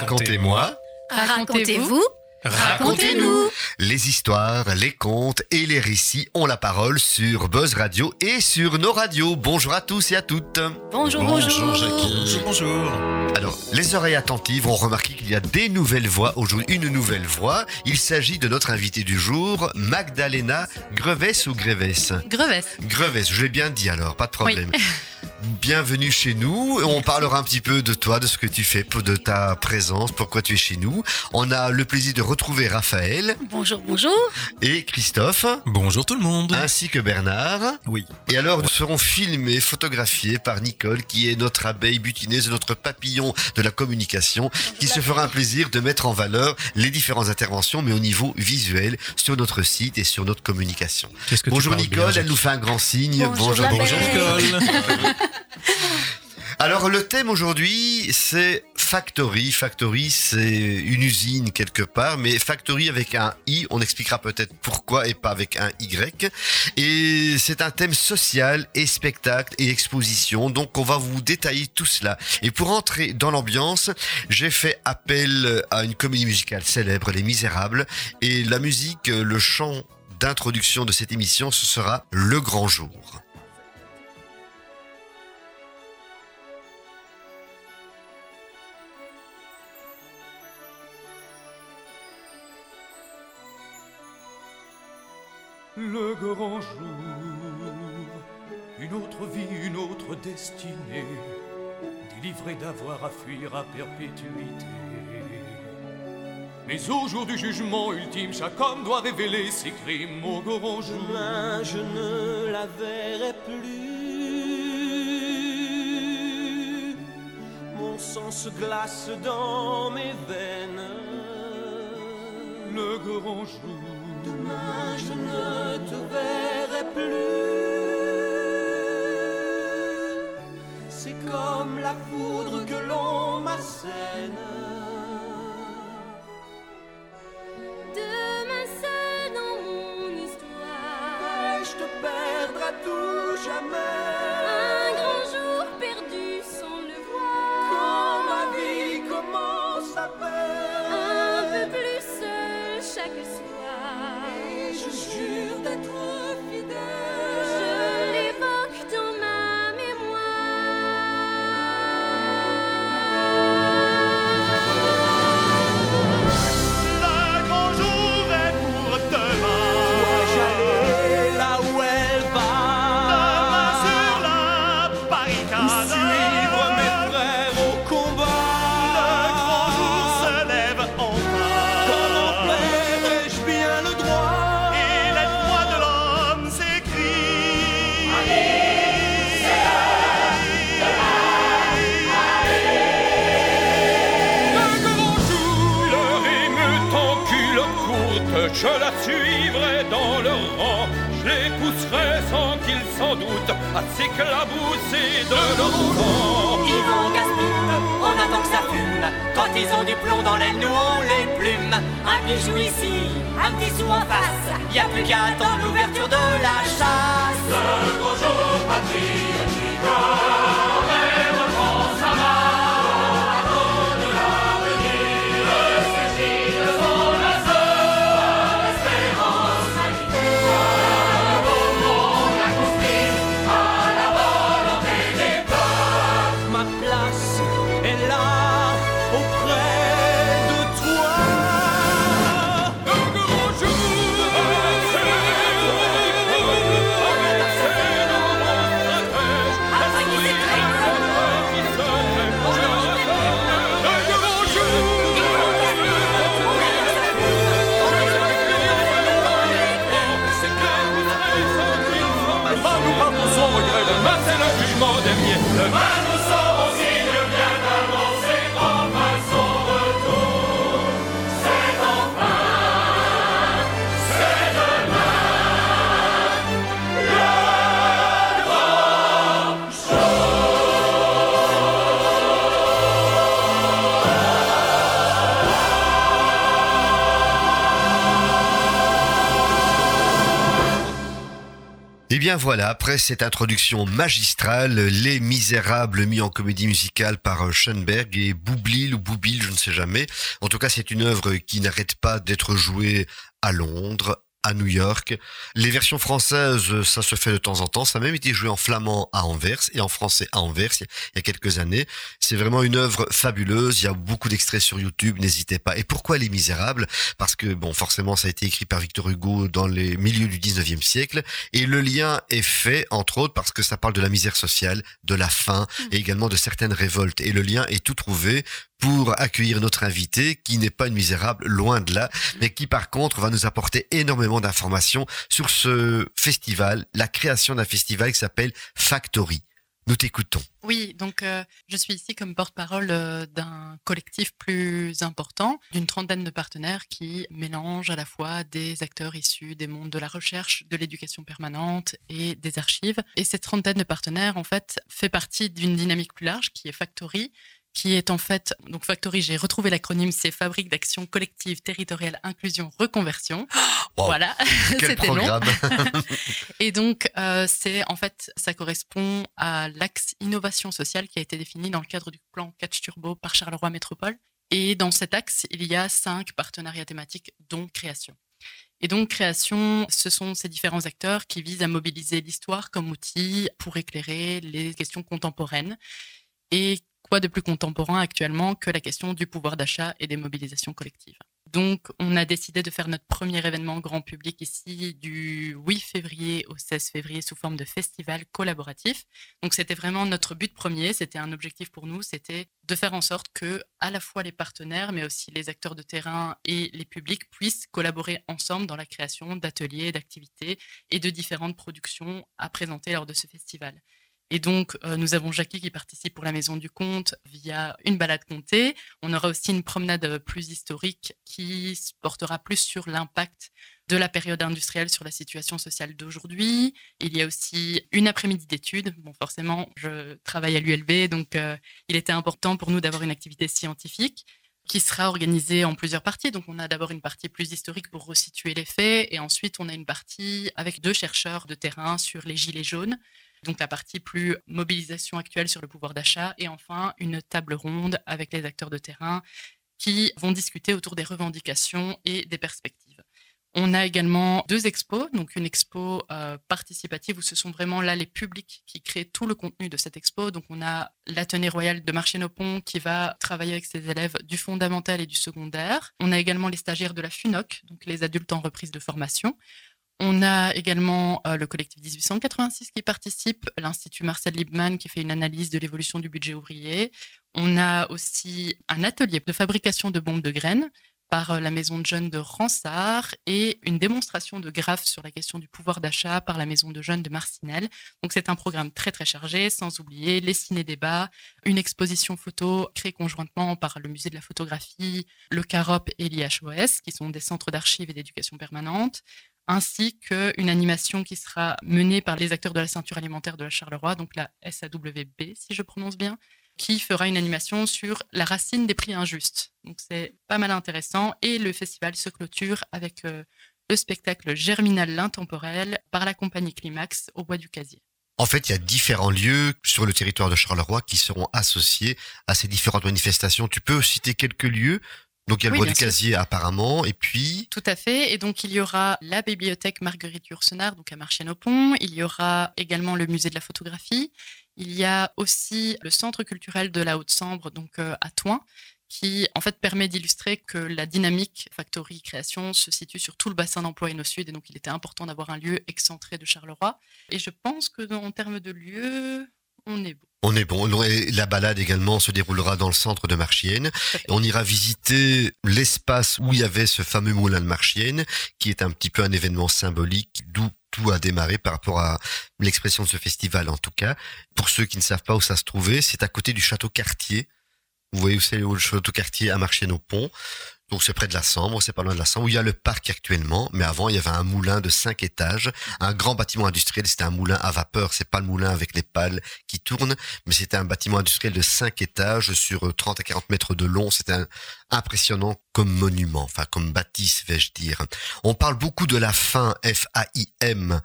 Racontez-moi. Racontez-vous. Racontez-nous Les histoires, les contes et les récits ont la parole sur Buzz Radio et sur nos radios. Bonjour à tous et à toutes. Bonjour, bonjour. Jackie. Bonjour. Alors, les oreilles attentives ont remarqué qu'il y a des nouvelles voix aujourd'hui, une nouvelle voix. Il s'agit de notre invité du jour, Magdalena Greves ou Greves Grevesse. Greves, je l'ai bien dit alors, pas de problème. Bienvenue chez nous. On parlera un petit peu de toi, de ce que tu fais, de ta présence, pourquoi tu es chez nous. On a le plaisir de retrouver Raphaël Bonjour, bonjour. et Christophe, Bonjour tout le monde. ainsi que Bernard. Oui. Et alors, nous serons filmés, photographiés par Nicole, qui est notre abeille butineuse, notre papillon de la communication, qui se fera un plaisir de mettre en valeur les différentes interventions, mais au niveau visuel, sur notre site et sur notre communication. Que Bonjour Nicole, bien, elle nous fait un grand signe. Bonjour, Bonjour belle. Nicole. Alors le thème aujourd'hui c'est Factory. Factory c'est une usine quelque part, mais Factory avec un i, on expliquera peut-être pourquoi et pas avec un y. Et c'est un thème social et spectacle et exposition, donc on va vous détailler tout cela. Et pour entrer dans l'ambiance, j'ai fait appel à une comédie musicale célèbre, Les Misérables, et la musique, le chant d'introduction de cette émission, ce sera Le Grand Jour. Le grand jour, une autre vie, une autre destinée, délivré d'avoir à fuir à perpétuité. Mais au jour du jugement ultime, chaque homme doit révéler ses crimes au grand jour. Demain je ne la verrai plus. Mon sang se glace dans mes veines. Le grand jour, Demain je ne te verrai plus. C'est comme la foudre que l'on m'assène. Je la suivrai dans leur rang. Je les pousserai sans qu'ils s'en doutent à s'éclabousser de l'OTAN. Ils vont gaspiller, on attend que ça fume. Quand ils ont du plomb dans l'aile, nous on les plume. Un bijou ici, un petit sou en face. Y a plus qu'à attendre l'ouverture de la chasse. Ma eh bien voilà, après cette introduction magistrale, Les Misérables mis en comédie musicale par Schoenberg et Boublil ou Boubil, je ne sais jamais. En tout cas, c'est une œuvre qui n'arrête pas d'être jouée à Londres, à New York. Les versions françaises, ça se fait de temps en temps. Ça a même été joué en flamand à Anvers et en français à Anvers il y a quelques années. C'est vraiment une œuvre fabuleuse. Il y a beaucoup d'extraits sur YouTube. N'hésitez pas. Et pourquoi Les Misérables? Parce que bon, forcément, ça a été écrit par Victor Hugo dans les milieux du 19e siècle. Et le lien est fait, entre autres, parce que ça parle de la misère sociale, de la faim et également de certaines révoltes. Et le lien est tout trouvé pour accueillir notre invité qui n'est pas une misérable, loin de là, mais qui par contre va nous apporter énormément d'informations sur ce festival, la création d'un festival qui s'appelle Factory. Nous t'écoutons. Oui, donc euh, je suis ici comme porte-parole euh, d'un collectif plus important, d'une trentaine de partenaires qui mélangent à la fois des acteurs issus des mondes de la recherche, de l'éducation permanente et des archives. Et cette trentaine de partenaires, en fait, fait partie d'une dynamique plus large qui est Factory, qui est en fait, donc Factory, j'ai retrouvé l'acronyme, c'est Fabrique d'action collective, territoriale, inclusion, reconversion. Voilà, c'était long. et donc, euh, c'est en fait, ça correspond à l'axe innovation sociale qui a été défini dans le cadre du plan Catch Turbo par Charleroi Métropole. Et dans cet axe, il y a cinq partenariats thématiques, dont création. Et donc, création, ce sont ces différents acteurs qui visent à mobiliser l'histoire comme outil pour éclairer les questions contemporaines et quoi de plus contemporain actuellement que la question du pouvoir d'achat et des mobilisations collectives? Donc, on a décidé de faire notre premier événement grand public ici du 8 février au 16 février sous forme de festival collaboratif. Donc, c'était vraiment notre but premier, c'était un objectif pour nous, c'était de faire en sorte que à la fois les partenaires, mais aussi les acteurs de terrain et les publics puissent collaborer ensemble dans la création d'ateliers, d'activités et de différentes productions à présenter lors de ce festival. Et donc, euh, nous avons Jackie qui participe pour la Maison du Conte via une balade comptée. On aura aussi une promenade plus historique qui portera plus sur l'impact de la période industrielle sur la situation sociale d'aujourd'hui. Il y a aussi une après-midi d'études. Bon, forcément, je travaille à l'ULB, donc euh, il était important pour nous d'avoir une activité scientifique qui sera organisée en plusieurs parties. Donc, on a d'abord une partie plus historique pour resituer les faits, et ensuite, on a une partie avec deux chercheurs de terrain sur les gilets jaunes donc la partie plus mobilisation actuelle sur le pouvoir d'achat, et enfin une table ronde avec les acteurs de terrain qui vont discuter autour des revendications et des perspectives. On a également deux expos, donc une expo euh, participative où ce sont vraiment là les publics qui créent tout le contenu de cette expo. Donc on a l'Atelier royal de Marchienne-au-Pont qui va travailler avec ses élèves du fondamental et du secondaire. On a également les stagiaires de la FUNOC, donc les adultes en reprise de formation. On a également euh, le collectif 1886 qui participe, l'Institut Marcel Liebman qui fait une analyse de l'évolution du budget ouvrier. On a aussi un atelier de fabrication de bombes de graines par euh, la maison de jeunes de Ransard et une démonstration de graphes sur la question du pouvoir d'achat par la maison de jeunes de Marcinelle. Donc c'est un programme très très chargé, sans oublier les ciné-débats, une exposition photo créée conjointement par le musée de la photographie, le CAROP et l'IHOS, qui sont des centres d'archives et d'éducation permanente, ainsi qu'une animation qui sera menée par les acteurs de la ceinture alimentaire de la Charleroi, donc la SAWB, si je prononce bien, qui fera une animation sur la racine des prix injustes. Donc c'est pas mal intéressant. Et le festival se clôture avec euh, le spectacle Germinal l'intemporel par la compagnie Climax au Bois du Casier. En fait, il y a différents lieux sur le territoire de Charleroi qui seront associés à ces différentes manifestations. Tu peux citer quelques lieux donc il y a le bois du casier apparemment, et puis... Tout à fait, et donc il y aura la bibliothèque Marguerite Yourcenar, donc à Marchienne-au-Pont, il y aura également le musée de la photographie, il y a aussi le centre culturel de la Haute-Sambre, donc euh, à Toin, qui en fait permet d'illustrer que la dynamique Factory Création se situe sur tout le bassin d'emploi au Sud, et donc il était important d'avoir un lieu excentré de Charleroi. Et je pense que en termes de lieu, on est bon. On est bon. La balade également se déroulera dans le centre de Marchienne. On ira visiter l'espace où il y avait ce fameux moulin de Marchienne, qui est un petit peu un événement symbolique, d'où tout a démarré par rapport à l'expression de ce festival en tout cas. Pour ceux qui ne savent pas où ça se trouvait, c'est à côté du château Cartier. Vous voyez où c'est le château Cartier à pont. Donc c'est près de la Sambre, c'est pas loin de la Sambre, où il y a le parc actuellement. Mais avant, il y avait un moulin de cinq étages, un grand bâtiment industriel. C'était un moulin à vapeur. C'est pas le moulin avec les pales qui tournent, mais c'était un bâtiment industriel de cinq étages sur 30 à 40 mètres de long. C'était impressionnant comme monument, enfin comme bâtisse, vais-je dire. On parle beaucoup de la faim, F-A-I-M.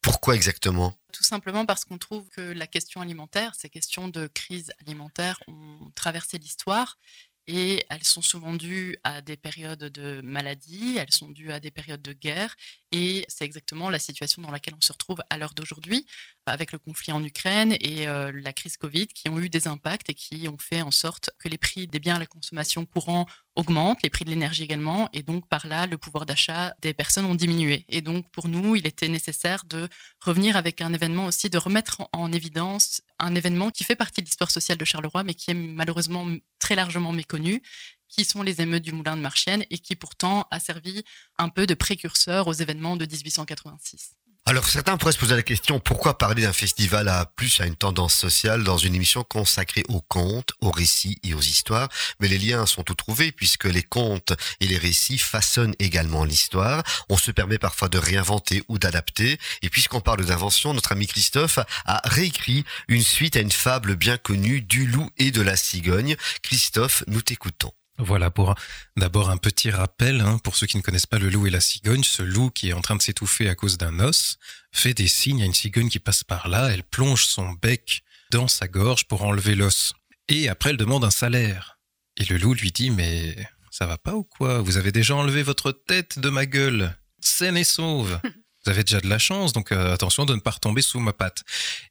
Pourquoi exactement? Tout simplement parce qu'on trouve que la question alimentaire, ces questions de crise alimentaire ont traversé l'histoire et elles sont souvent dues à des périodes de maladie, elles sont dues à des périodes de guerre, et c'est exactement la situation dans laquelle on se retrouve à l'heure d'aujourd'hui, avec le conflit en Ukraine et euh, la crise Covid, qui ont eu des impacts et qui ont fait en sorte que les prix des biens à la consommation courant augmentent, les prix de l'énergie également, et donc par là, le pouvoir d'achat des personnes ont diminué. Et donc pour nous, il était nécessaire de revenir avec un événement aussi, de remettre en, en évidence un événement qui fait partie de l'histoire sociale de Charleroi, mais qui est malheureusement très largement méconnu, qui sont les émeutes du Moulin de Marchienne et qui pourtant a servi un peu de précurseur aux événements de 1886. Alors certains pourraient se poser la question pourquoi parler d'un festival à plus à une tendance sociale dans une émission consacrée aux contes, aux récits et aux histoires? Mais les liens sont tout trouvés puisque les contes et les récits façonnent également l'histoire. On se permet parfois de réinventer ou d'adapter. Et puisqu'on parle d'invention, notre ami Christophe a réécrit une suite à une fable bien connue du loup et de la cigogne. Christophe, nous t'écoutons. Voilà pour d'abord un petit rappel hein, pour ceux qui ne connaissent pas le loup et la cigogne. Ce loup qui est en train de s'étouffer à cause d'un os fait des signes à une cigogne qui passe par là. Elle plonge son bec dans sa gorge pour enlever l'os. Et après, elle demande un salaire. Et le loup lui dit mais ça va pas ou quoi? Vous avez déjà enlevé votre tête de ma gueule, saine et sauve. Vous avez déjà de la chance, donc euh, attention de ne pas retomber sous ma patte.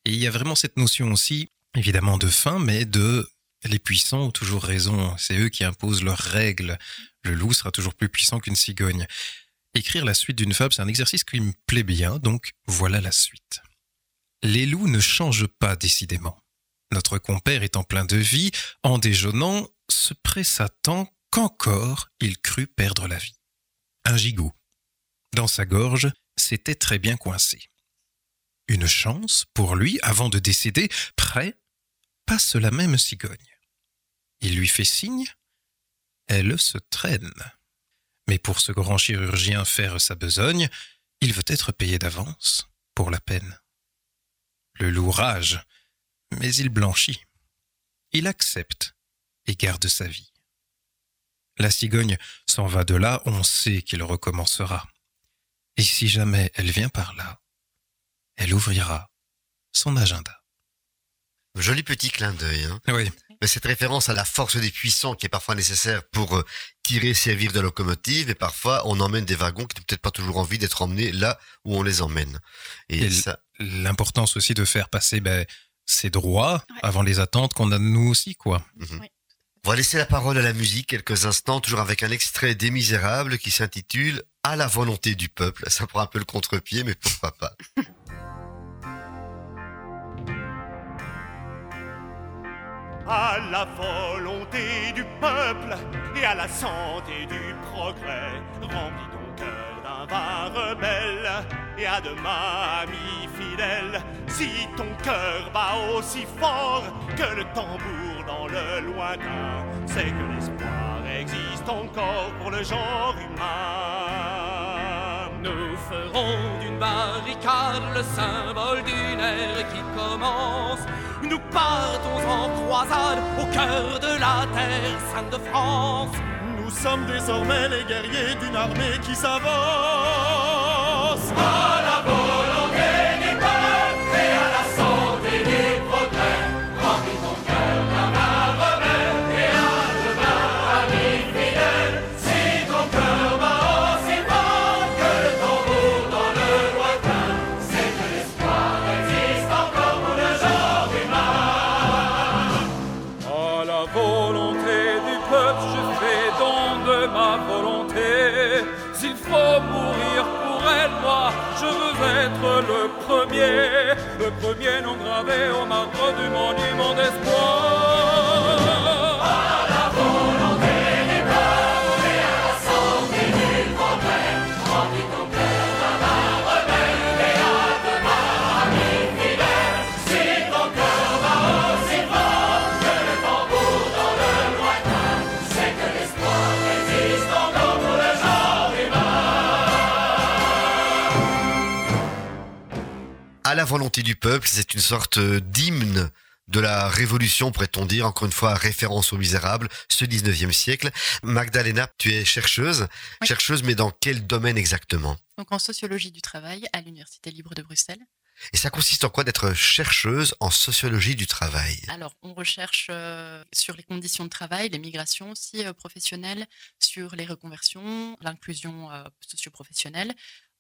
Et il y a vraiment cette notion aussi, évidemment, de faim, mais de les puissants ont toujours raison, c'est eux qui imposent leurs règles. Le loup sera toujours plus puissant qu'une cigogne. Écrire la suite d'une fable, c'est un exercice qui me plaît bien, donc voilà la suite. Les loups ne changent pas décidément. Notre compère étant plein de vie, en déjeunant, se pressa tant qu'encore il crut perdre la vie. Un gigot. Dans sa gorge, s'était très bien coincé. Une chance, pour lui, avant de décéder, prêt, passe la même cigogne. Il lui fait signe, elle se traîne. Mais pour ce grand chirurgien faire sa besogne, il veut être payé d'avance pour la peine. Le loup rage, mais il blanchit. Il accepte et garde sa vie. La cigogne s'en va de là, on sait qu'il recommencera. Et si jamais elle vient par là, elle ouvrira son agenda. Joli petit clin d'œil. Hein oui. Mais cette référence à la force des puissants qui est parfois nécessaire pour euh, tirer, servir de locomotive, et parfois on emmène des wagons qui n'ont peut-être pas toujours envie d'être emmenés là où on les emmène. Et, et ça... l'importance aussi de faire passer ben, ses droits ouais. avant les attentes qu'on a de nous aussi, quoi. Mm -hmm. oui. On va laisser la parole à la musique quelques instants, toujours avec un extrait des Misérables qui s'intitule À la volonté du peuple. Ça prend un peu le contre-pied, mais pourquoi pas. à la volonté du peuple et à la santé du progrès. Remplis ton cœur d'un vin rebelle et à demain, ami fidèle. Si ton cœur bat aussi fort que le tambour dans le lointain, c'est que l'espoir existe encore pour le genre humain. Nous ferons d'une barricade le symbole d'une ère qui commence. Nous partons en croisade au cœur de la terre sainte de France. Nous sommes désormais les guerriers d'une armée qui s'avance. Ma volonté. S'il faut mourir pour elle, moi, je veux être le premier, le premier nom gravé au marbre du monument d'espoir. La volonté du peuple, c'est une sorte d'hymne de la révolution, pourrait-on dire, encore une fois, référence aux misérables, ce 19e siècle. Magdalena, tu es chercheuse. Oui. Chercheuse, mais dans quel domaine exactement? Donc en sociologie du travail à l'Université libre de Bruxelles. Et ça consiste en quoi d'être chercheuse en sociologie du travail? Alors, on recherche euh, sur les conditions de travail, les migrations aussi euh, professionnelles, sur les reconversions, l'inclusion euh, socio-professionnelle,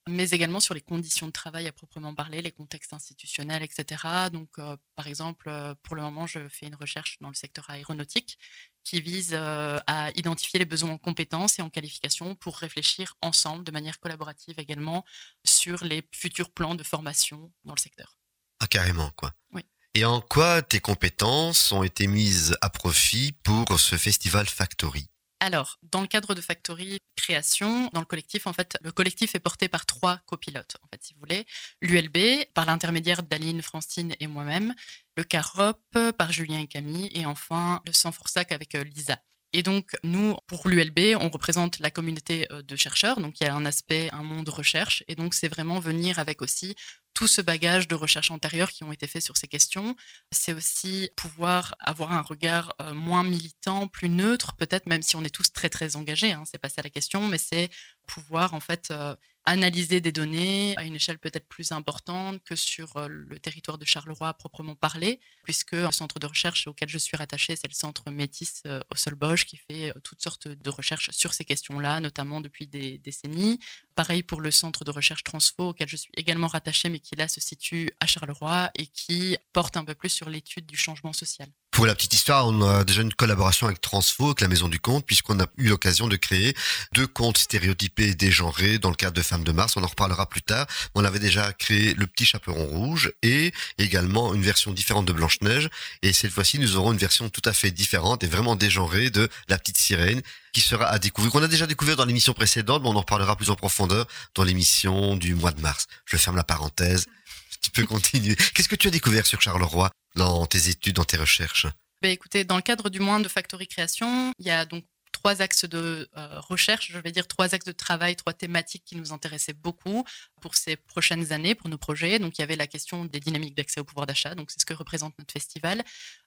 mais également sur les conditions de travail à proprement parler, les contextes institutionnels, etc. Donc, euh, par exemple, euh, pour le moment, je fais une recherche dans le secteur aéronautique qui vise euh, à identifier les besoins en compétences et en qualifications pour réfléchir ensemble, de manière collaborative également, sur les futurs plans de formation dans le secteur. Ah, carrément, quoi. Oui. Et en quoi tes compétences ont été mises à profit pour ce festival Factory? Alors, dans le cadre de Factory Création, dans le collectif, en fait, le collectif est porté par trois copilotes, en fait, si vous voulez. L'ULB, par l'intermédiaire d'Aline, Francine et moi-même. Le CAROP, par Julien et Camille. Et enfin, le Sanforsac avec euh, Lisa. Et donc, nous, pour l'ULB, on représente la communauté euh, de chercheurs. Donc, il y a un aspect, un monde recherche. Et donc, c'est vraiment venir avec aussi tout ce bagage de recherche antérieure qui ont été faits sur ces questions. C'est aussi pouvoir avoir un regard euh, moins militant, plus neutre, peut-être, même si on est tous très, très engagés. Hein, c'est pas ça la question, mais c'est pouvoir, en fait, euh, analyser des données à une échelle peut-être plus importante que sur euh, le territoire de Charleroi à proprement parler, puisque le centre de recherche auquel je suis rattachée, c'est le centre Métis euh, au Solbosch, qui fait euh, toutes sortes de recherches sur ces questions-là, notamment depuis des décennies. Pareil pour le centre de recherche Transfo, auquel je suis également rattachée, mais qui là se situe à Charleroi et qui porte un peu plus sur l'étude du changement social. Pour la petite histoire, on a déjà une collaboration avec Transfo, avec la Maison du Compte, puisqu'on a eu l'occasion de créer deux comptes stéréotypés et dégenrés dans le cadre de Femmes de Mars. On en reparlera plus tard. On avait déjà créé le Petit Chaperon Rouge et également une version différente de Blanche-Neige. Et cette fois-ci, nous aurons une version tout à fait différente et vraiment dégenrée de La Petite Sirène, qui sera à découvrir, qu'on a déjà découvert dans l'émission précédente, mais on en reparlera plus en profondeur dans l'émission du mois de mars. Je ferme la parenthèse. Tu peux continuer. Qu'est-ce que tu as découvert sur Charleroi? Dans tes études, dans tes recherches? Ben, écoutez, dans le cadre du mois de Factory Création, il y a donc trois axes de euh, recherche, je vais dire trois axes de travail, trois thématiques qui nous intéressaient beaucoup pour ces prochaines années, pour nos projets. Donc, il y avait la question des dynamiques d'accès au pouvoir d'achat, donc c'est ce que représente notre festival,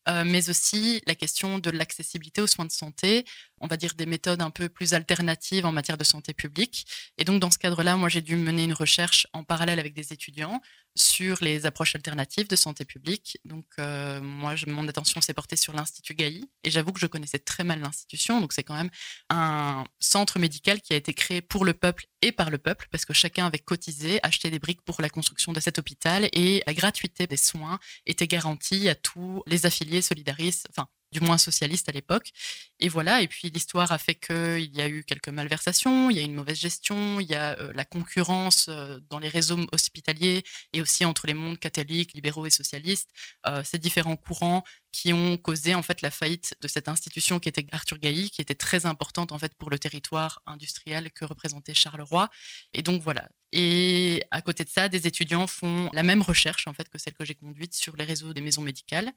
euh, mais aussi la question de l'accessibilité aux soins de santé, on va dire des méthodes un peu plus alternatives en matière de santé publique. Et donc, dans ce cadre-là, moi, j'ai dû mener une recherche en parallèle avec des étudiants sur les approches alternatives de santé publique. Donc, euh, moi, je, mon attention s'est portée sur l'Institut Gaï. Et j'avoue que je connaissais très mal l'institution. Donc, c'est quand même un centre médical qui a été créé pour le peuple et par le peuple, parce que chacun avait cotisé, acheté des briques pour la construction de cet hôpital. Et la gratuité des soins était garantie à tous les affiliés solidaristes, enfin, du moins socialiste à l'époque. Et voilà, et puis l'histoire a fait qu'il y a eu quelques malversations, il y a une mauvaise gestion, il y a euh, la concurrence euh, dans les réseaux hospitaliers et aussi entre les mondes catholiques, libéraux et socialistes, euh, ces différents courants qui ont causé en fait la faillite de cette institution qui était Arthur Gailly, qui était très importante en fait pour le territoire industriel que représentait Charleroi. Et donc voilà. Et à côté de ça, des étudiants font la même recherche en fait que celle que j'ai conduite sur les réseaux des maisons médicales.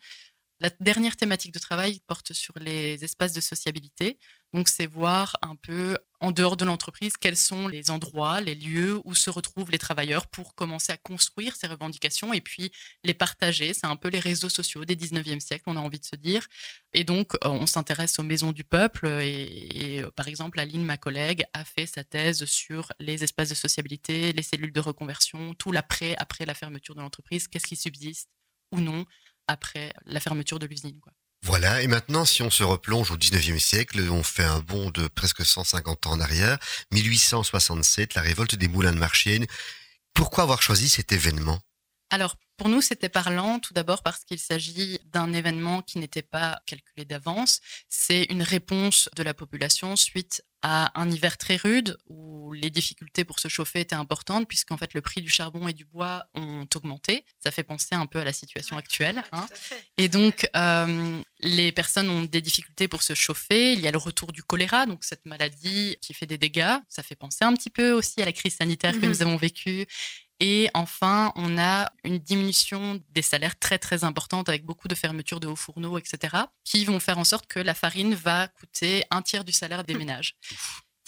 La dernière thématique de travail porte sur les espaces de sociabilité. Donc, c'est voir un peu en dehors de l'entreprise quels sont les endroits, les lieux où se retrouvent les travailleurs pour commencer à construire ces revendications et puis les partager. C'est un peu les réseaux sociaux des 19e siècle, on a envie de se dire. Et donc, euh, on s'intéresse aux maisons du peuple. Et, et, euh, par exemple, Aline, ma collègue, a fait sa thèse sur les espaces de sociabilité, les cellules de reconversion, tout l'après, après la fermeture de l'entreprise, qu'est-ce qui subsiste ou non? Après la fermeture de l'usine. Voilà, et maintenant, si on se replonge au 19e siècle, on fait un bond de presque 150 ans en arrière, 1867, la révolte des moulins de Marchienne. Pourquoi avoir choisi cet événement? Alors, pour nous, c'était parlant, tout d'abord parce qu'il s'agit d'un événement qui n'était pas calculé d'avance. C'est une réponse de la population suite à un hiver très rude où les difficultés pour se chauffer étaient importantes puisqu'en fait le prix du charbon et du bois ont augmenté. Ça fait penser un peu à la situation actuelle. Hein. Et donc euh, les personnes ont des difficultés pour se chauffer. Il y a le retour du choléra, donc cette maladie qui fait des dégâts. Ça fait penser un petit peu aussi à la crise sanitaire mmh. que nous avons vécue. Et enfin, on a une diminution des salaires très très importante avec beaucoup de fermetures de hauts fourneaux, etc., qui vont faire en sorte que la farine va coûter un tiers du salaire des ménages.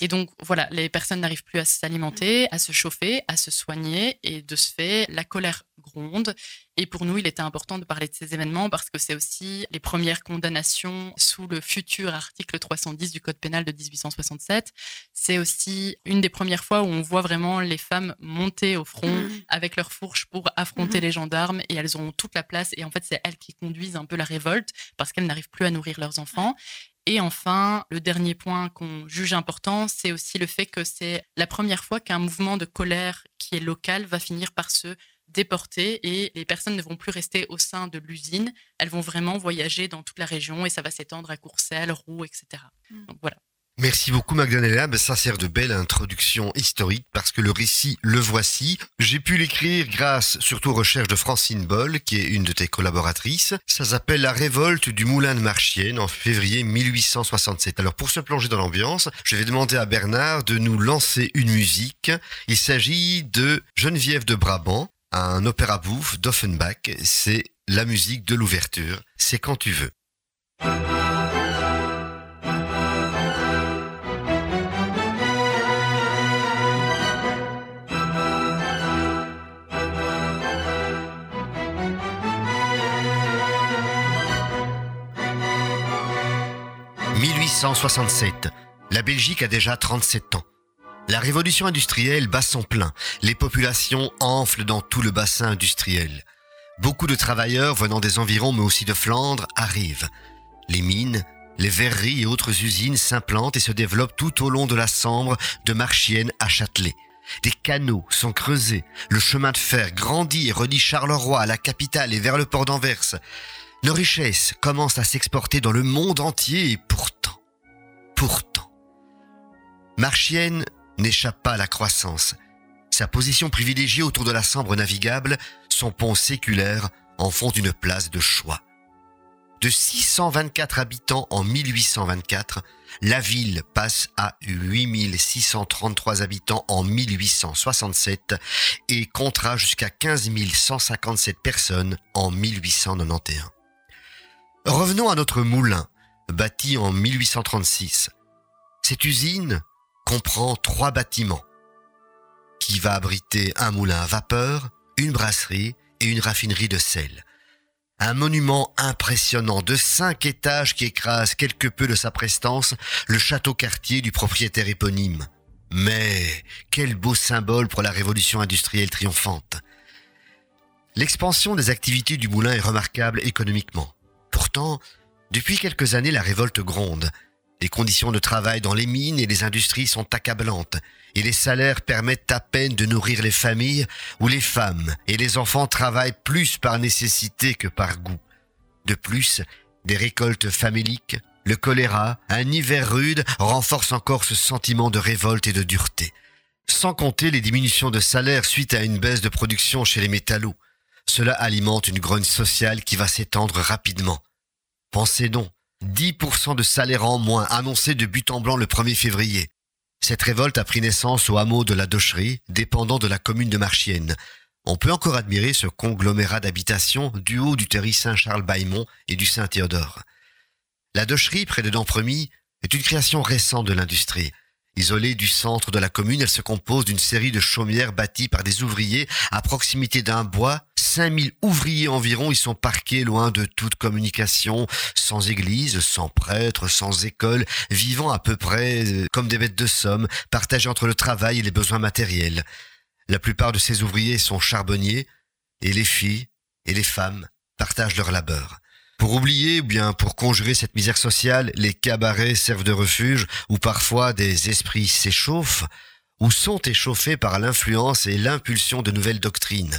Et donc, voilà, les personnes n'arrivent plus à s'alimenter, à se chauffer, à se soigner. Et de ce fait, la colère gronde. Et pour nous, il était important de parler de ces événements parce que c'est aussi les premières condamnations sous le futur article 310 du Code pénal de 1867. C'est aussi une des premières fois où on voit vraiment les femmes monter au front mmh. avec leurs fourches pour affronter mmh. les gendarmes et elles ont toute la place. Et en fait, c'est elles qui conduisent un peu la révolte parce qu'elles n'arrivent plus à nourrir leurs enfants. Et enfin, le dernier point qu'on juge important, c'est aussi le fait que c'est la première fois qu'un mouvement de colère qui est local va finir par se déporter et les personnes ne vont plus rester au sein de l'usine, elles vont vraiment voyager dans toute la région et ça va s'étendre à Courcelles, Roux, etc. Mm. Donc voilà. Merci beaucoup Magdalena, ben, ça sert de belle introduction historique parce que le récit, le voici. J'ai pu l'écrire grâce surtout aux recherches de Francine Boll, qui est une de tes collaboratrices. Ça s'appelle La révolte du moulin de Marchienne en février 1867. Alors pour se plonger dans l'ambiance, je vais demander à Bernard de nous lancer une musique. Il s'agit de Geneviève de Brabant, un opéra bouffe d'Offenbach. C'est la musique de l'ouverture. C'est quand tu veux. 1867. La Belgique a déjà 37 ans. La révolution industrielle bat son plein. Les populations enflent dans tout le bassin industriel. Beaucoup de travailleurs venant des environs mais aussi de Flandre arrivent. Les mines, les verreries et autres usines s'implantent et se développent tout au long de la Sambre de Marchienne à Châtelet. Des canaux sont creusés, le chemin de fer grandit et relie Charleroi à la capitale et vers le port d'Anvers. Nos richesses commencent à s'exporter dans le monde entier et pourtant, pourtant, Marchienne n'échappe pas à la croissance. Sa position privilégiée autour de la Sambre navigable, son pont séculaire en font une place de choix. De 624 habitants en 1824, la ville passe à 8633 habitants en 1867 et comptera jusqu'à 15 157 personnes en 1891. Revenons à notre moulin, bâti en 1836. Cette usine comprend trois bâtiments qui va abriter un moulin à vapeur, une brasserie et une raffinerie de sel. Un monument impressionnant de cinq étages qui écrase quelque peu de sa prestance le château quartier du propriétaire éponyme. Mais quel beau symbole pour la révolution industrielle triomphante. L'expansion des activités du moulin est remarquable économiquement. Pourtant, depuis quelques années, la révolte gronde. Les conditions de travail dans les mines et les industries sont accablantes et les salaires permettent à peine de nourrir les familles où les femmes et les enfants travaillent plus par nécessité que par goût. De plus, des récoltes faméliques, le choléra, un hiver rude renforcent encore ce sentiment de révolte et de dureté. Sans compter les diminutions de salaire suite à une baisse de production chez les métallos. Cela alimente une grogne sociale qui va s'étendre rapidement. Pensez donc, 10% de salaire en moins annoncé de but en blanc le 1er février. Cette révolte a pris naissance au hameau de la Docherie, dépendant de la commune de Marchienne. On peut encore admirer ce conglomérat d'habitations du haut du terri Saint-Charles-Baimont et du Saint-Théodore. La Docherie, près de Dampremy, est une création récente de l'industrie. Isolée du centre de la commune, elle se compose d'une série de chaumières bâties par des ouvriers à proximité d'un bois. 5000 ouvriers environ y sont parqués loin de toute communication, sans église, sans prêtre, sans école, vivant à peu près euh, comme des bêtes de somme, partagés entre le travail et les besoins matériels. La plupart de ces ouvriers sont charbonniers, et les filles et les femmes partagent leur labeur. Pour oublier ou bien pour conjurer cette misère sociale, les cabarets servent de refuge où parfois des esprits s'échauffent ou sont échauffés par l'influence et l'impulsion de nouvelles doctrines.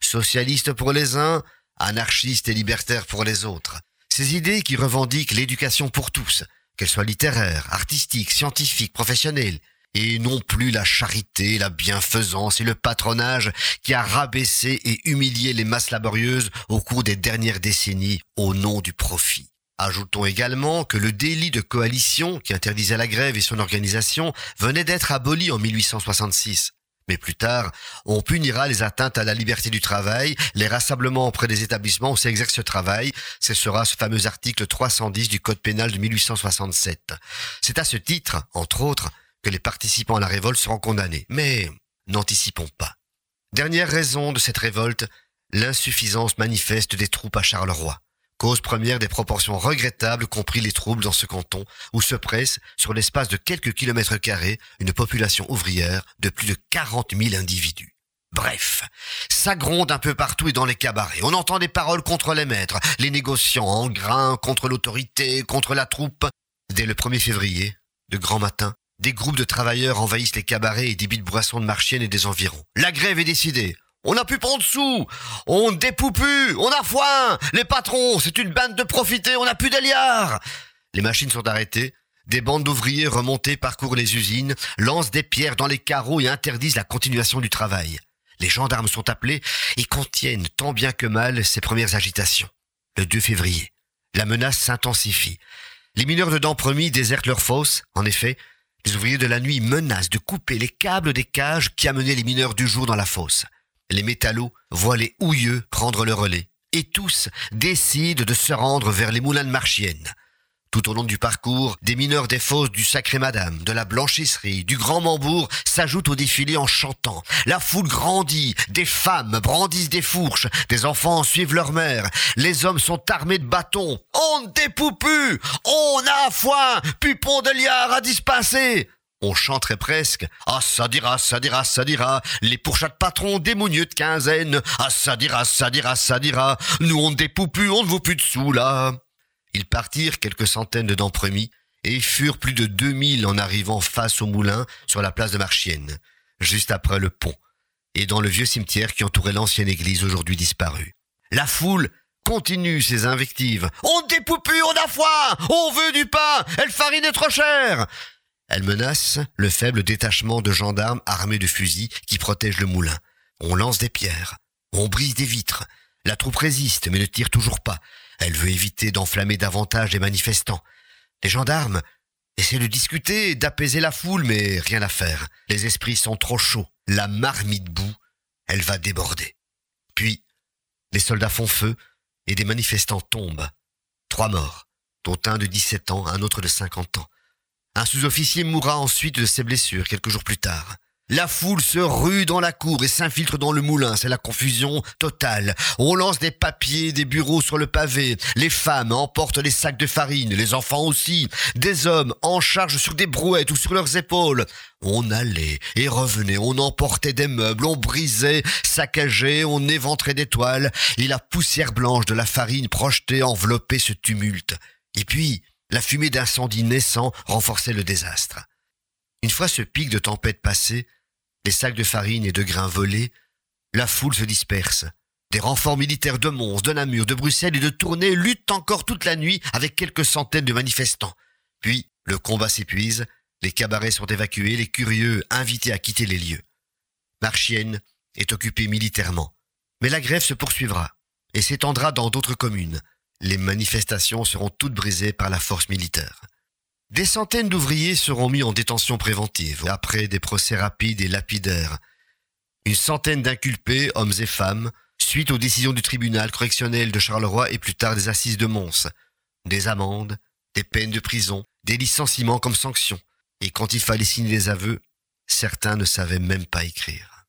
Socialistes pour les uns, anarchistes et libertaires pour les autres. Ces idées qui revendiquent l'éducation pour tous, qu'elle soit littéraire, artistique, scientifique, professionnelle, et non plus la charité, la bienfaisance et le patronage qui a rabaissé et humilié les masses laborieuses au cours des dernières décennies au nom du profit. Ajoutons également que le délit de coalition qui interdisait la grève et son organisation venait d'être aboli en 1866. Mais plus tard, on punira les atteintes à la liberté du travail, les rassemblements auprès des établissements où s'exerce ce travail. Ce sera ce fameux article 310 du Code pénal de 1867. C'est à ce titre, entre autres, que les participants à la révolte seront condamnés. Mais n'anticipons pas. Dernière raison de cette révolte, l'insuffisance manifeste des troupes à Charleroi. Cause première des proportions regrettables compris les troubles dans ce canton, où se presse, sur l'espace de quelques kilomètres carrés, une population ouvrière de plus de 40 000 individus. Bref, ça gronde un peu partout et dans les cabarets. On entend des paroles contre les maîtres, les négociants en grain, contre l'autorité, contre la troupe. Dès le 1er février, de grand matin, des groupes de travailleurs envahissent les cabarets et débitent boissons de Marchienne et des environs. La grève est décidée. On n'a plus pas en dessous. On dépoupe plus. On a foin. Les patrons, c'est une bande de profités. On n'a plus d'aliards. Les machines sont arrêtées. Des bandes d'ouvriers remontés parcourent les usines, lancent des pierres dans les carreaux et interdisent la continuation du travail. Les gendarmes sont appelés et contiennent tant bien que mal ces premières agitations. Le 2 février, la menace s'intensifie. Les mineurs de Dampremis désertent leurs fosses. En effet, les ouvriers de la nuit menacent de couper les câbles des cages qui amenaient les mineurs du jour dans la fosse. Les métallos voient les houilleux prendre le relais. Et tous décident de se rendre vers les moulins de Marchienne. Tout au long du parcours, des mineurs des fosses du Sacré Madame, de la Blanchisserie, du Grand Mambourg s'ajoutent au défilé en chantant. La foule grandit, des femmes brandissent des fourches, des enfants suivent leur mère, les hommes sont armés de bâtons. On ne dépoupe plus, on a foin, pupon de liard à dispenser. On chanterait presque Ah ça dira, ça dira, ça dira Les pourchats de patrons, des mounieux de quinzaine Ah ça dira, ça dira, ça dira Nous on ne dépoupe plus, on ne vaut plus de sous là Ils partirent quelques centaines de d'empremis et furent plus de 2000 en arrivant face au moulin sur la place de Marchienne, juste après le pont, et dans le vieux cimetière qui entourait l'ancienne église aujourd'hui disparue. La foule continue ses invectives. On plus, on a foin On veut du pain Elle farine est trop chère elle menace le faible détachement de gendarmes armés de fusils qui protègent le moulin. On lance des pierres, on brise des vitres. La troupe résiste mais ne tire toujours pas. Elle veut éviter d'enflammer davantage les manifestants. Les gendarmes essaient de discuter, d'apaiser la foule, mais rien à faire. Les esprits sont trop chauds. La marmite boue, elle va déborder. Puis, les soldats font feu et des manifestants tombent. Trois morts, dont un de 17 ans, un autre de 50 ans. Un sous-officier mourra ensuite de ses blessures quelques jours plus tard. La foule se rue dans la cour et s'infiltre dans le moulin, c'est la confusion totale. On lance des papiers, des bureaux sur le pavé. Les femmes emportent les sacs de farine, les enfants aussi. Des hommes en charge sur des brouettes ou sur leurs épaules. On allait et revenait, on emportait des meubles, on brisait, saccageait, on éventrait des toiles, et la poussière blanche de la farine projetée enveloppait ce tumulte. Et puis, la fumée d'incendie naissant renforçait le désastre. Une fois ce pic de tempête passé, les sacs de farine et de grains volés, la foule se disperse. Des renforts militaires de Mons, de Namur, de Bruxelles et de Tournai luttent encore toute la nuit avec quelques centaines de manifestants. Puis, le combat s'épuise, les cabarets sont évacués, les curieux invités à quitter les lieux. Marchienne est occupée militairement. Mais la grève se poursuivra et s'étendra dans d'autres communes les manifestations seront toutes brisées par la force militaire. Des centaines d'ouvriers seront mis en détention préventive après des procès rapides et lapidaires. Une centaine d'inculpés, hommes et femmes, suite aux décisions du tribunal correctionnel de Charleroi et plus tard des assises de Mons. Des amendes, des peines de prison, des licenciements comme sanction. Et quand il fallait signer les aveux, certains ne savaient même pas écrire.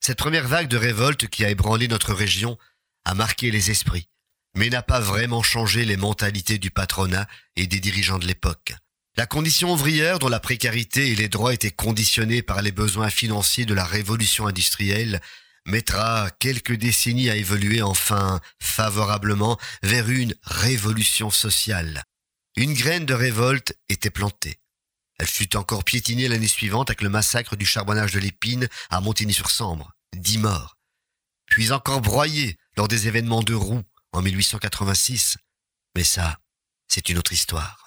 Cette première vague de révolte qui a ébranlé notre région a marqué les esprits mais n'a pas vraiment changé les mentalités du patronat et des dirigeants de l'époque. La condition ouvrière dont la précarité et les droits étaient conditionnés par les besoins financiers de la révolution industrielle mettra quelques décennies à évoluer enfin favorablement vers une révolution sociale. Une graine de révolte était plantée. Elle fut encore piétinée l'année suivante avec le massacre du charbonnage de l'épine à Montigny-sur-Sambre, dix morts. Puis encore broyée lors des événements de Roux, en 1886. Mais ça, c'est une autre histoire.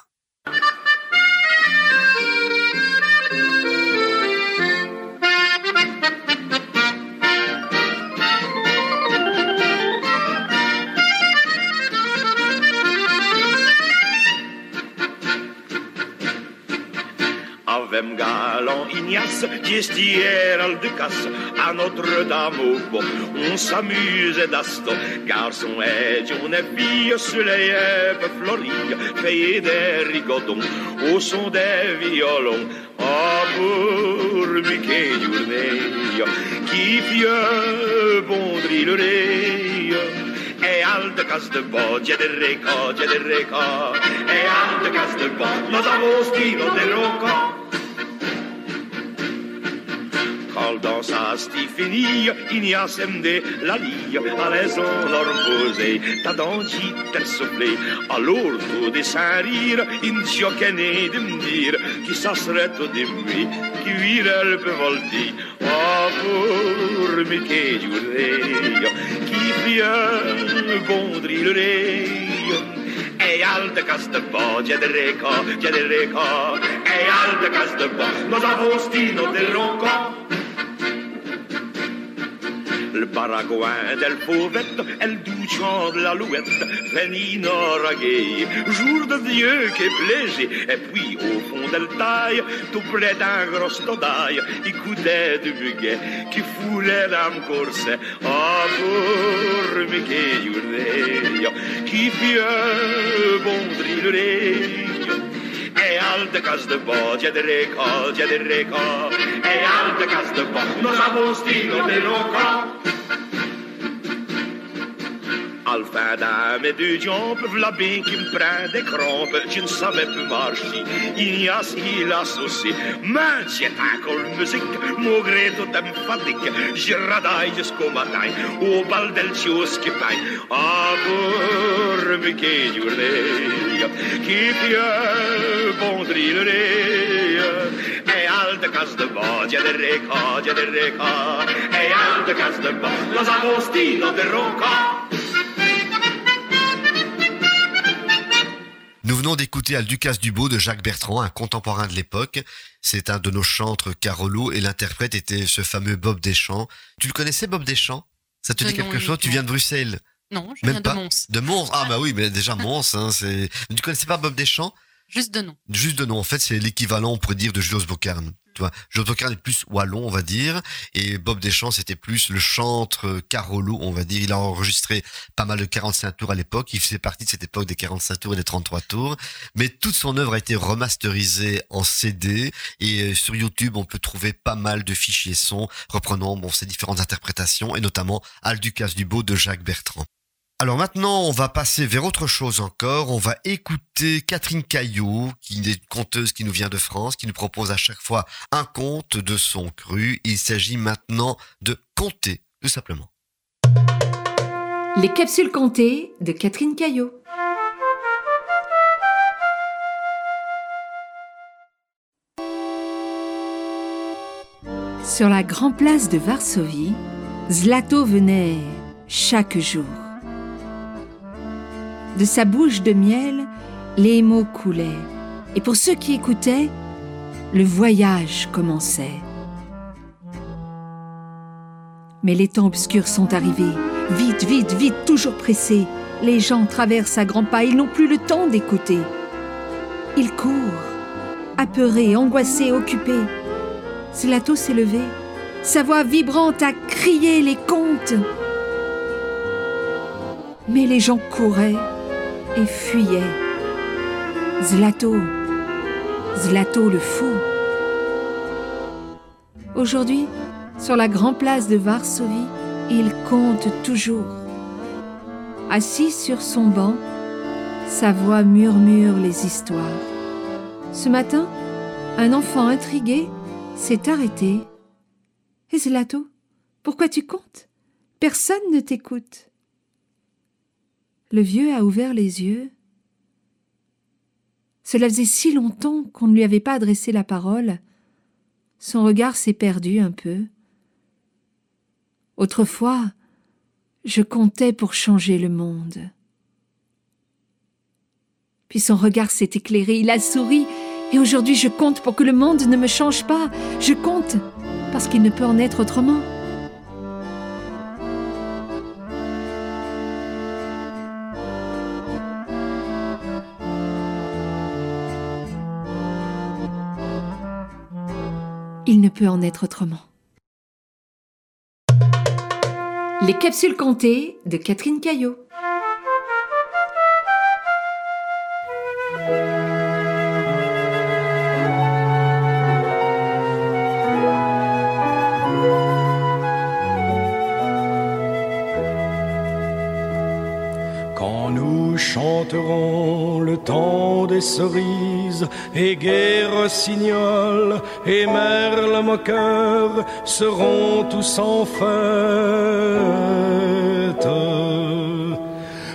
Avem galant Ignace qui est hier à Notre-Dame au pont. On s'amuse d'aston, garçon et on est fille sur les flories, payé des rigodons au son des violons. Ah, pour Mickey qui pieux bon drillerait. E al de cas de bo, dia de reco, dia de reco. E al de cas de bo, nos avostino de roco. Quand dans sa stifenie, il y a semé la lie, à raison leur posé, ta denti soufflé, à l'ordre de saint rire, in giocané de me dire, qui ça serait au début, qui virait peut volter, oh pour Mickey Jourée, qui prie bon drillerait. E al de cas de bo, dia de reco, dia de reco, e al de cas de bo, nos avostino del roco. Le baragouin del fauvette, elle douchant de l'alouette, Fénino ragué, jour de Dieu qui plaisait, et puis au fond d'elle taille, tout près d'un gros stodaille, écoutait du buguet, qui foulait l'âme corset, ah pour Journée, qui pieux bon drillerait. E al de cas de bo, dia de reco, dia de reco, e al de cas de bo, avostino de roco. Al fin d'âme et de jambes, v'là bien qui me prend des crampes, je ne savais plus marcher, il y a ce qu'il a saucé. Mais c'est encore musique, mon gré tout me fatigue, je radaille jusqu'au matin, au bal del chios qui paye. Ah, pour Mickey Journée, qui pieux bon drillerait, e al de cas de bo, dia de reco, dia de reco, e al de cas de bo, los avostino de roca. Nous venons d'écouter Al Ducasse du Beau de Jacques Bertrand, un contemporain de l'époque. C'est un de nos chantres Carolo et l'interprète était ce fameux Bob Deschamps. Tu le connaissais Bob Deschamps? Ça te De dit quelque chose? Tu viens de Bruxelles? Non, je Même viens pas? De Mons. De Mons? Ah bah oui, mais déjà Mons, hein. Tu connaissais pas Bob Deschamps? Juste de nom. Juste de nom. En fait, c'est l'équivalent, on pourrait dire, de Jules Bocarn. Tu vois, Jules Bocarn est plus wallon, on va dire, et Bob Deschamps, c'était plus le chantre Carolo, on va dire. Il a enregistré pas mal de 45 tours à l'époque. Il faisait partie de cette époque des 45 tours et des 33 tours. Mais toute son œuvre a été remasterisée en CD et euh, sur YouTube, on peut trouver pas mal de fichiers sons reprenant bon, ces différentes interprétations et notamment Al Ducasse du Beau de Jacques Bertrand. Alors maintenant, on va passer vers autre chose encore. On va écouter Catherine Caillot, qui est une conteuse qui nous vient de France, qui nous propose à chaque fois un conte de son cru. Il s'agit maintenant de compter, tout simplement. Les capsules comptées de Catherine Caillot. Sur la grande place de Varsovie, Zlato venait chaque jour. De sa bouche de miel, les mots coulaient, et pour ceux qui écoutaient, le voyage commençait. Mais les temps obscurs sont arrivés. Vite, vite, vite, toujours pressés. Les gens traversent à grands pas, ils n'ont plus le temps d'écouter. Ils courent, apeurés, angoissés, occupés. Zlato s'est levé. Sa voix vibrante a crié les contes. Mais les gens couraient et fuyaient. Zlato, Zlato le fou. Aujourd'hui, sur la grande place de Varsovie, il compte toujours. Assis sur son banc, sa voix murmure les histoires. Ce matin, un enfant intrigué s'est arrêté. Et Zlato, pourquoi tu comptes? Personne ne t'écoute. Le vieux a ouvert les yeux. Cela faisait si longtemps qu'on ne lui avait pas adressé la parole. Son regard s'est perdu un peu. Autrefois, je comptais pour changer le monde. Puis son regard s'est éclairé, il a souri, et aujourd'hui je compte pour que le monde ne me change pas. Je compte parce qu'il ne peut en être autrement. Il ne peut en être autrement. Les capsules comptées de Catherine Caillot. Quand nous chanterons le temps des cerises et gai rossignol et merle moqueur seront tous en fête.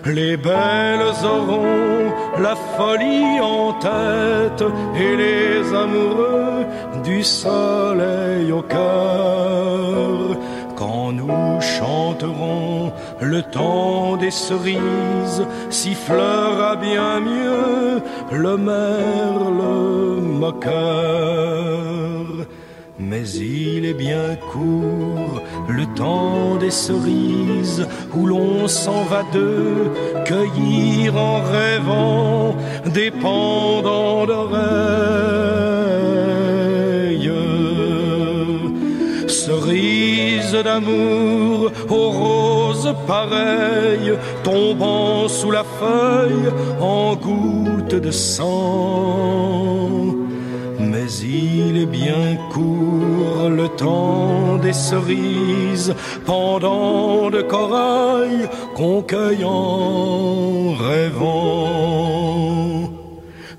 Les belles auront la folie en tête et les amoureux du soleil au cœur. Quand nous chanterons le temps des cerises, sifflera bien mieux le merle moqueur. Mais il est bien court le temps des cerises où l'on s'en va deux cueillir en rêvant des pendants d'oreilles. Cerises d'amour aux roses pareilles tombant sous la feuille en gouttes de sang. Mais il est bien court le temps des cerises, pendant de corail qu'on cueille en rêvant.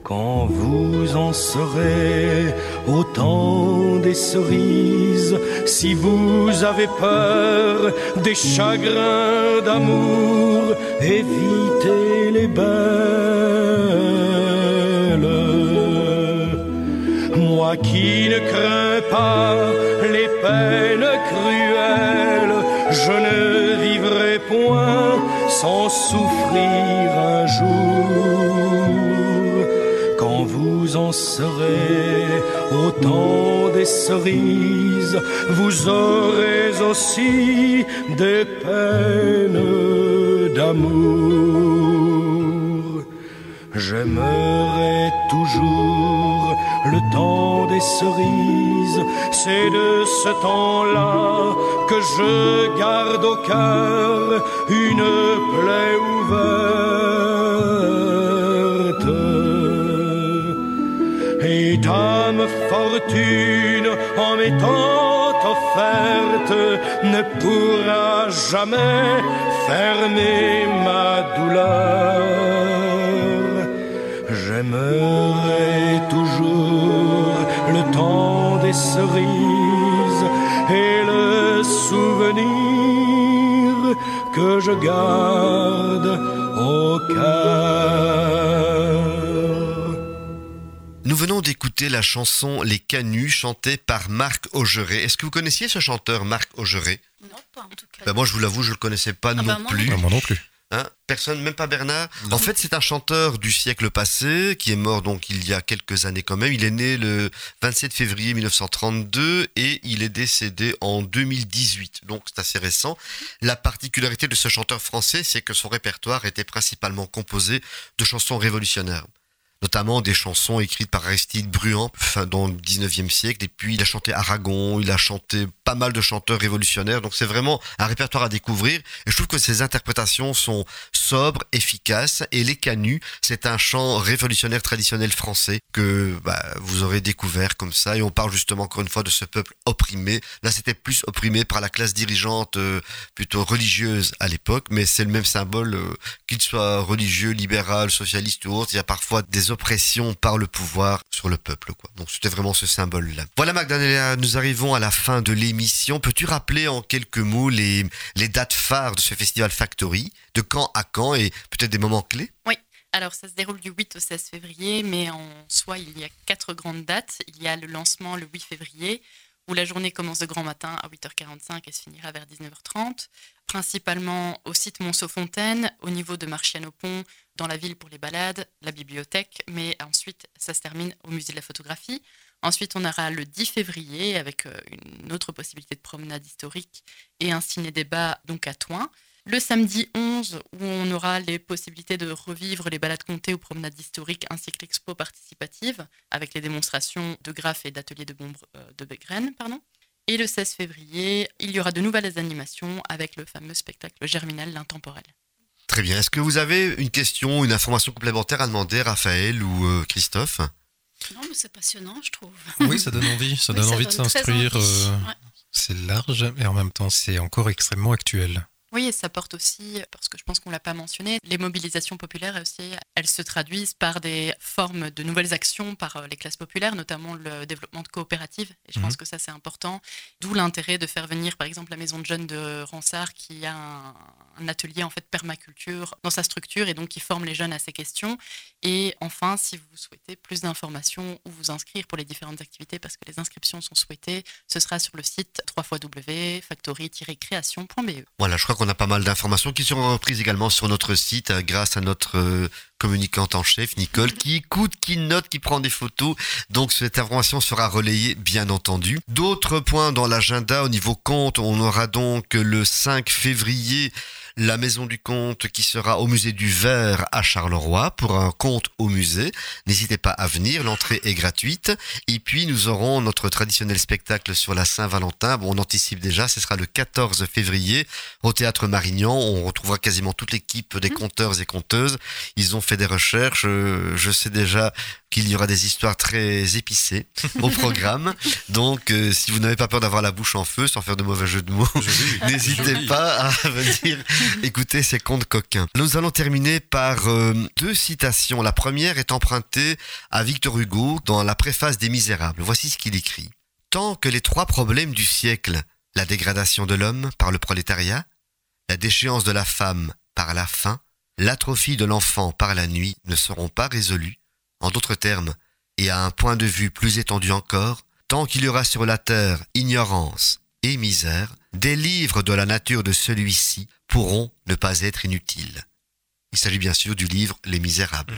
Quand vous en serez au temps des cerises, si vous avez peur des chagrins d'amour, évitez les belles. Moi qui ne crains pas les peines cruelles, je ne vivrai point sans souffrir un jour. Quand vous en serez au temps des cerises, vous aurez aussi des peines d'amour. J'aimerai toujours le temps des cerises, c'est de ce temps-là que je garde au cœur une plaie ouverte. Et dame fortune, en m'étant offerte, ne pourra jamais fermer ma douleur. J'aimerai toujours le temps des cerises et le souvenir que je garde au cœur. Nous venons d'écouter la chanson Les Canuts chantée par Marc Augeret. Est-ce que vous connaissiez ce chanteur Marc Augeret Non, pas en tout cas. Ben Moi je vous l'avoue, je le connaissais pas non bah, moi plus. Non, moi non plus. Hein? Personne, même pas Bernard? En fait, c'est un chanteur du siècle passé qui est mort donc il y a quelques années quand même. Il est né le 27 février 1932 et il est décédé en 2018. Donc c'est assez récent. La particularité de ce chanteur français, c'est que son répertoire était principalement composé de chansons révolutionnaires notamment des chansons écrites par Aristide Bruand fin, dans le 19e siècle. Et puis, il a chanté Aragon, il a chanté pas mal de chanteurs révolutionnaires. Donc, c'est vraiment un répertoire à découvrir. Et je trouve que ses interprétations sont sobres, efficaces. Et Les Canuts, c'est un chant révolutionnaire traditionnel français que bah, vous aurez découvert comme ça. Et on parle justement encore une fois de ce peuple opprimé. Là, c'était plus opprimé par la classe dirigeante euh, plutôt religieuse à l'époque. Mais c'est le même symbole, euh, qu'il soit religieux, libéral, socialiste ou autre. Il y a parfois des oppression par le pouvoir sur le peuple. Quoi. Donc c'était vraiment ce symbole-là. Voilà Magdalena, nous arrivons à la fin de l'émission. Peux-tu rappeler en quelques mots les, les dates phares de ce festival Factory De quand à quand et peut-être des moments clés? Oui. Alors, ça se déroule du 8 au 16 février, mais en soi, il y a quatre grandes dates. Il y a le lancement le 8 février, où la journée commence de grand matin à 8h45 et se finira vers 19h30, principalement au site Monceau-Fontaine, au niveau de Marchienne-au-Pont, dans la ville pour les balades, la bibliothèque, mais ensuite ça se termine au musée de la photographie. Ensuite, on aura le 10 février avec une autre possibilité de promenade historique et un ciné-débat donc à Toin. Le samedi 11, où on aura les possibilités de revivre les balades comptées ou promenades historiques, ainsi que l'expo participative, avec les démonstrations de graphes et d'ateliers de bombes euh, de. Pardon. Et le 16 février, il y aura de nouvelles animations avec le fameux spectacle germinal l'intemporel. Très bien. Est-ce que vous avez une question, une information complémentaire à demander, Raphaël ou euh, Christophe? Non, mais c'est passionnant, je trouve. Oui, ça donne envie. Ça Oui, donne ça envie de donne s'instruire. euh, Ouais. C'est large, mais en même temps, c'est encore extrêmement actuel. Oui, et ça porte aussi, parce que je pense qu'on ne l'a pas mentionné, les mobilisations populaires aussi, elles se traduisent par des formes de nouvelles actions par euh, les classes populaires, notamment le développement de coopératives. Et je Mhm. pense que ça, c'est important. D'où l'intérêt de faire venir, par exemple, la maison de jeunes de Ransard, qui a un, un atelier en fait permaculture dans sa structure et donc qui forme les jeunes à ces questions. Et enfin, si vous souhaitez plus d'informations ou vous inscrire pour les différentes activités, parce que les inscriptions sont souhaitées, ce sera sur le site www.factory-création.be. Voilà, je crois qu'on a pas mal d'informations qui seront reprises également sur notre site euh, grâce à notre euh, communicante en chef, Nicole, qui écoute, qui note, qui prend des photos. Donc cette information sera relayée, bien entendu. D'autres points dans l'agenda au niveau compte, on aura donc le 5 février la Maison du Conte qui sera au musée du Verre à Charleroi pour un conte au musée. N'hésitez pas à venir, l'entrée est gratuite. Et puis nous aurons notre traditionnel spectacle sur la Saint-Valentin. Bon, on anticipe déjà, ce sera le 14 février au Théâtre Marignan. On retrouvera quasiment toute l'équipe des conteurs et conteuses. Ils ont fait des recherches. Euh, Je sais déjà qu'il y aura des histoires très épicées au programme. Donc, euh, si vous n'avez pas peur d'avoir la bouche en feu, sans faire de mauvais jeux de mots, n'hésitez pas à venir écouter ces contes coquins. Nous allons terminer par euh, deux citations. La première est empruntée à Victor Hugo dans la préface des Misérables. Voici ce qu'il écrit. Tant que les trois problèmes du siècle, la dégradation de l'homme par le prolétariat, la déchéance de la femme par la faim, l'atrophie de l'enfant par la nuit ne seront pas résolus, en d'autres termes, et à un point de vue plus étendu encore, tant qu'il y aura sur la terre ignorance et misère, des livres de la nature de celui-ci pourront ne pas être inutiles. Il s'agit bien sûr du livre Les Misérables.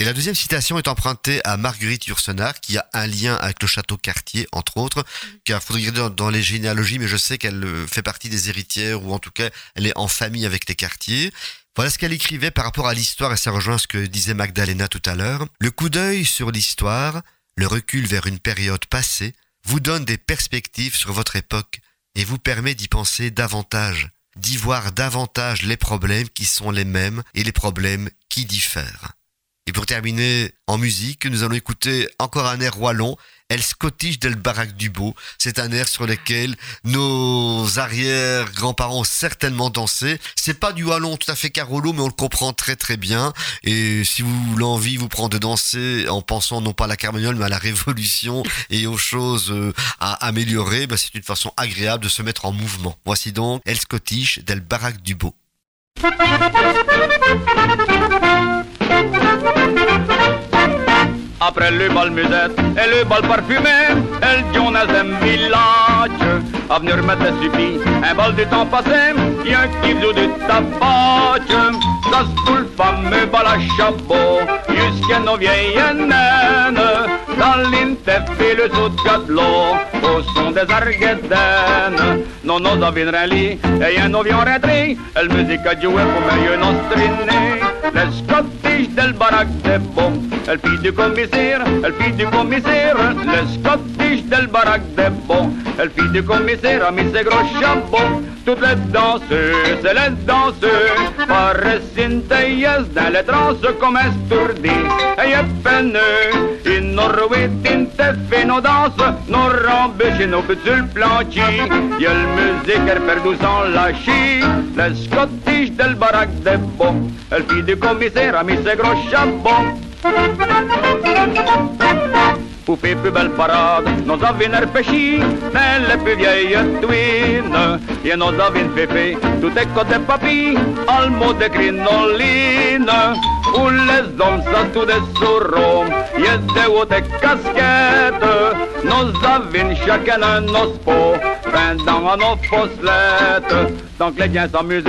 Et la deuxième citation est empruntée à Marguerite Yourcenar, qui a un lien avec le château Cartier, entre autres, car faudrait regarder dans, les généalogies, mais je sais qu'elle euh, fait partie des héritières, ou en tout cas, elle est en famille avec les Cartiers. Voilà ce qu'elle écrivait par rapport à l'histoire, et ça rejoint ce que disait Magdalena tout à l'heure. Le coup d'œil sur l'histoire, le recul vers une période passée, vous donne des perspectives sur votre époque, et vous permet d'y penser davantage, d'y voir davantage les problèmes qui sont les mêmes et les problèmes qui diffèrent. Et pour terminer en musique, nous allons écouter encore un air wallon, El Scottish del Barack du Beau. C'est un air sur lequel nos arrière-grands-parents ont certainement dansé. C'est pas du wallon tout à fait carolo, mais on le comprend très très bien. Et si vous l'envie vous prend de danser en pensant non pas à la carmagnole, mais à la révolution et aux choses euh, à améliorer, bah, c'est une façon agréable de se mettre en mouvement. Voici donc El Scottish del Barack du Après le bal musette et le bal parfumé, elle dit on a village. À venir mettre la suffit, un bal du temps passé, y a un qui joue du tabac. Ça se tout le fameux bal à chapeau, jusqu'à nos vieilles naines. Dans l'intef et le saut de gâtelot, au son des argédaines. Non, nos avines lit, et un avion rentré, elle musique a joué pour mieux nostriner. Le Scottish del barack de beau, elle fille du commissaire, elle fille du commissaire. Le Scottish del barack de beau, elle fille du commissaire a mis ses gros chapeaux. Toutes les danseuses et les danseurs paraissent inteillaient dans les transes comme estourdis. Et peineux, in Norway tinte fait nos danses, nos rambes chez nos petits planchis. Y'a le musique elle perdu sans lâcher, le Scottish del barack de beau, elle fille du commissaire a mis ses gros chapeaux. Poupée plus belle parade, nos avines repêchis, nelle plus vieille twine. Et nos avines féfé, tout est côté papy, mot de crinoline. Où les hommes sont tous des sourds, y'a des hautes casquettes. Nos avines chacun un os pot, pendant nos fosselettes. Que les biens s'amusent,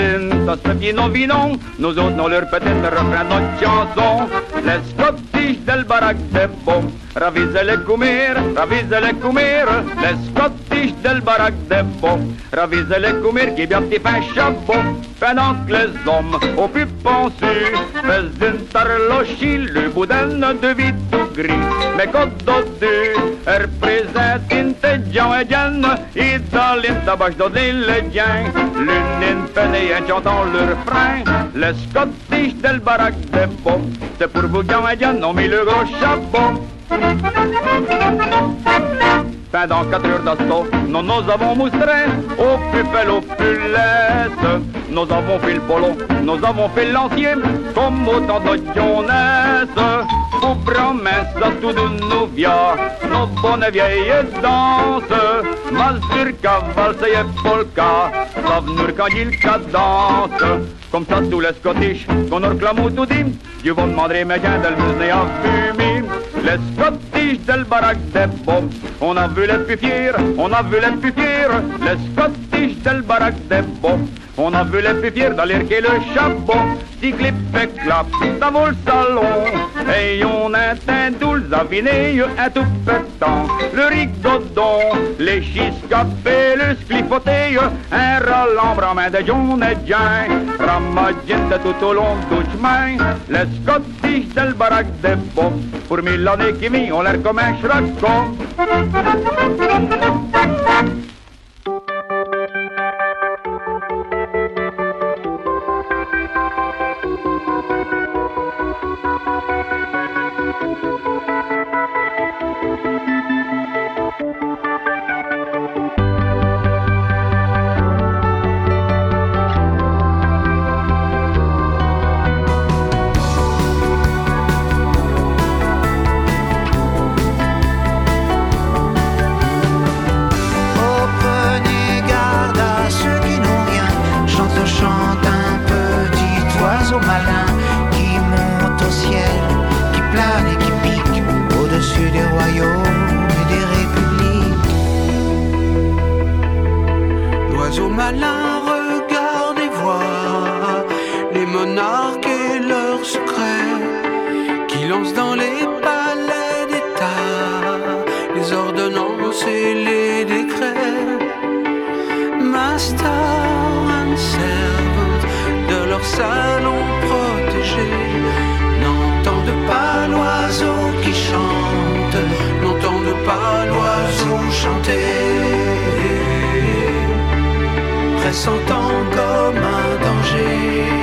ça se fait vinon. Nous autres, nous leur peut-être refrain notre chanson. Les Scottish del barac de bon. Ravise les coumir, ravise les coumir. Les Scottish del barac de bon. Ravise les coumir qui bien petit pain chapeau. Pendant que les hommes, au plus pensés, faisaient une tarlochie, le boudin de vie tout gris. Mais quand d'autres, représente une tedjan et diane, et dans l'intabach d'odé le dien. L'une fenêtre et chantant le refrain, les Scottish del barac de bon. C'est pour vous, Diane, ont mis le gros chapeau. Pendant quatre heures d'assaut, nous nous avons moustré au plus bel, au plus laisse. Nous avons fait le polo, nous avons fait l'ancien, comme autant de jeunesse. Pour promesse à tout de nous via, nos bonnes vieilles danses. Mazur, cavale, c'est polka, savnur quand il cadence. Comme ça, tous les Scottish, qu'on réclame tout dit, du bon madré, mais qu'un del musné à fumer. Les Scottish del barac de bon, on a vu les plus on a vu les plus. Les Scottish del barac de bon, on a vu les dans l'air et le chapeau. Si clip et clap, vaut le salon. Et on atteint tout le zaviné, un tout pétant. Le rigodon, les chiscapés, le splifoté, un ralambre en main de John et. Ramadien tout au long du chemin, les Scottish del barac de bon. Pour mille années qui on l'air comme un chracon. Comme un danger.